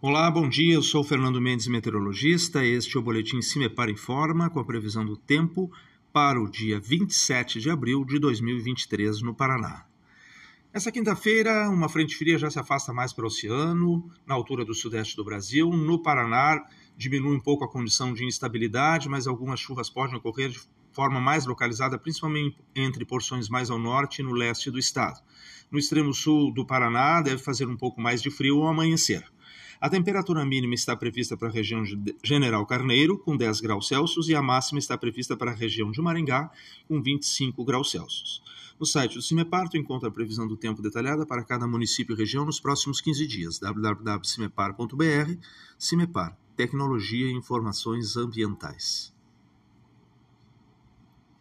Olá, bom dia. Eu sou Fernando Mendes, meteorologista. Este é o boletim Cimepar Informa com a previsão do tempo para o dia 27 de abril de 2023 no Paraná. Essa quinta-feira, uma frente fria já se afasta mais para o oceano, na altura do sudeste do Brasil. No Paraná, diminui um pouco a condição de instabilidade, mas algumas chuvas podem ocorrer de forma mais localizada, principalmente entre porções mais ao norte e no leste do estado. No extremo sul do Paraná, deve fazer um pouco mais de frio ao amanhecer. A temperatura mínima está prevista para a região de General Carneiro, com 10 graus Celsius, e a máxima está prevista para a região de Maringá, com 25 graus Celsius. No site do CIMEPAR, tu encontra a previsão do tempo detalhada para cada município e região nos próximos 15 dias. www.cimepar.br CIMEPAR Tecnologia e Informações Ambientais.